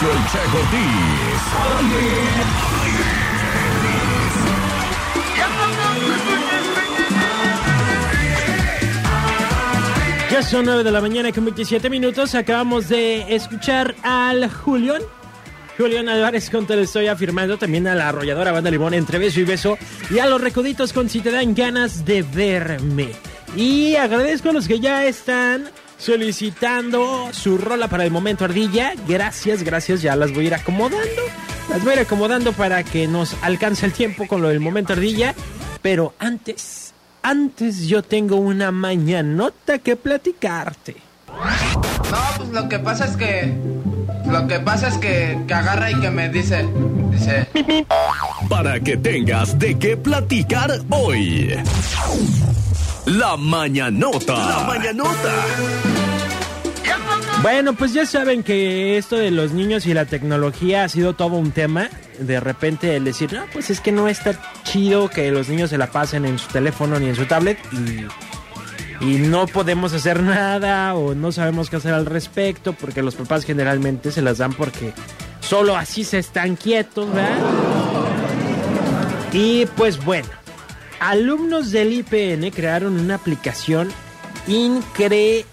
Sergio. Ya son 9 de la mañana con 27 minutos. Acabamos de escuchar al Julián. Julián Álvarez con Te lo estoy afirmando. También a la arrolladora Banda Limón entre beso y beso. Y a los recoditos con Si te dan ganas de verme. Y agradezco a los que ya están solicitando su rola para el momento ardilla. Gracias, gracias. Ya las voy a ir acomodando. Las voy a ir acomodando para que nos alcance el tiempo con lo del momento ardilla. Pero antes, antes yo tengo una mañanota que platicarte. No, pues lo que pasa es que. Lo que pasa es que, que agarra y que me dice. Dice. Para que tengas de qué platicar hoy. La mañanota. La mañanota. Bueno, pues ya saben que esto de los niños y la tecnología ha sido todo un tema. De repente el decir, no, pues es que no está chido que los niños se la pasen en su teléfono ni en su tablet y, y no podemos hacer nada o no sabemos qué hacer al respecto porque los papás generalmente se las dan porque solo así se están quietos, ¿verdad? Y pues bueno, alumnos del IPN crearon una aplicación increíble.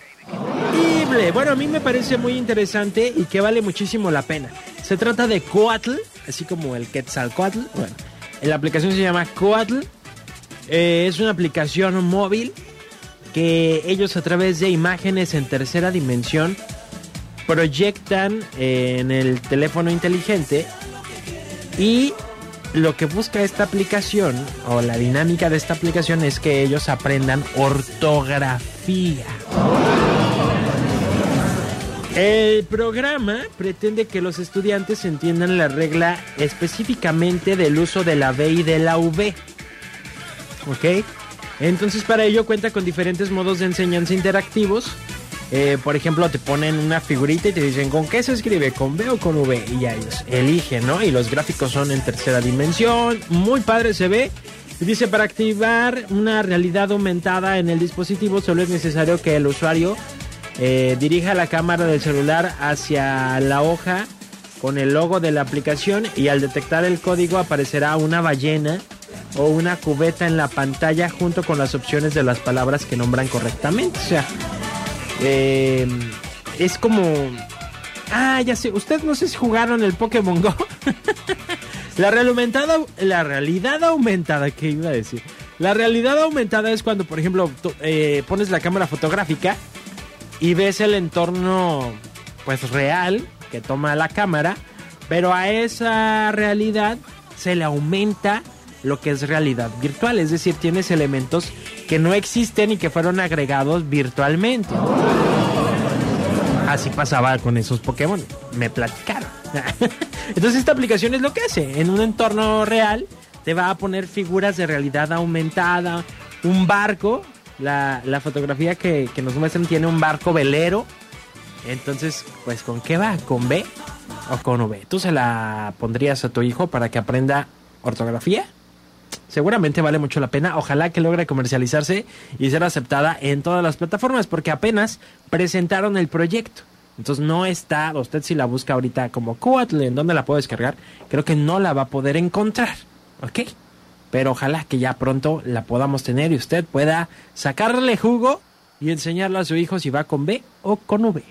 Bueno, a mí me parece muy interesante y que vale muchísimo la pena. Se trata de Coatl, así como el Quetzalcoatl. Bueno, la aplicación se llama Coatl. Eh, es una aplicación móvil que ellos a través de imágenes en tercera dimensión proyectan en el teléfono inteligente y lo que busca esta aplicación o la dinámica de esta aplicación es que ellos aprendan ortografía. El programa pretende que los estudiantes entiendan la regla específicamente del uso de la B y de la V. ¿Ok? Entonces para ello cuenta con diferentes modos de enseñanza interactivos. Eh, por ejemplo, te ponen una figurita y te dicen con qué se escribe, con B o con V. Y ya ellos eligen, ¿no? Y los gráficos son en tercera dimensión. Muy padre se ve. Dice, para activar una realidad aumentada en el dispositivo solo es necesario que el usuario eh, dirija la cámara del celular hacia la hoja con el logo de la aplicación y al detectar el código aparecerá una ballena o una cubeta en la pantalla junto con las opciones de las palabras que nombran correctamente. O sea, eh, es como... Ah, ya sé, ustedes no sé si jugaron el Pokémon Go. la, real aumentada, la realidad aumentada, ¿qué iba a decir? La realidad aumentada es cuando, por ejemplo, eh, pones la cámara fotográfica y ves el entorno pues real que toma la cámara, pero a esa realidad se le aumenta lo que es realidad virtual, es decir, tienes elementos que no existen y que fueron agregados virtualmente. Así pasaba con esos Pokémon, me platicaron. Entonces esta aplicación es lo que hace, en un entorno real te va a poner figuras de realidad aumentada, un barco la, la fotografía que, que, nos muestran tiene un barco velero. Entonces, pues, ¿con qué va? ¿Con B o con V? ¿Tú se la pondrías a tu hijo para que aprenda ortografía? Seguramente vale mucho la pena. Ojalá que logre comercializarse y ser aceptada en todas las plataformas, porque apenas presentaron el proyecto. Entonces no está, usted si la busca ahorita como Coatl, ¿en dónde la puedo descargar? Creo que no la va a poder encontrar. ¿Ok? pero ojalá que ya pronto la podamos tener y usted pueda sacarle jugo y enseñarle a su hijo si va con B o con V.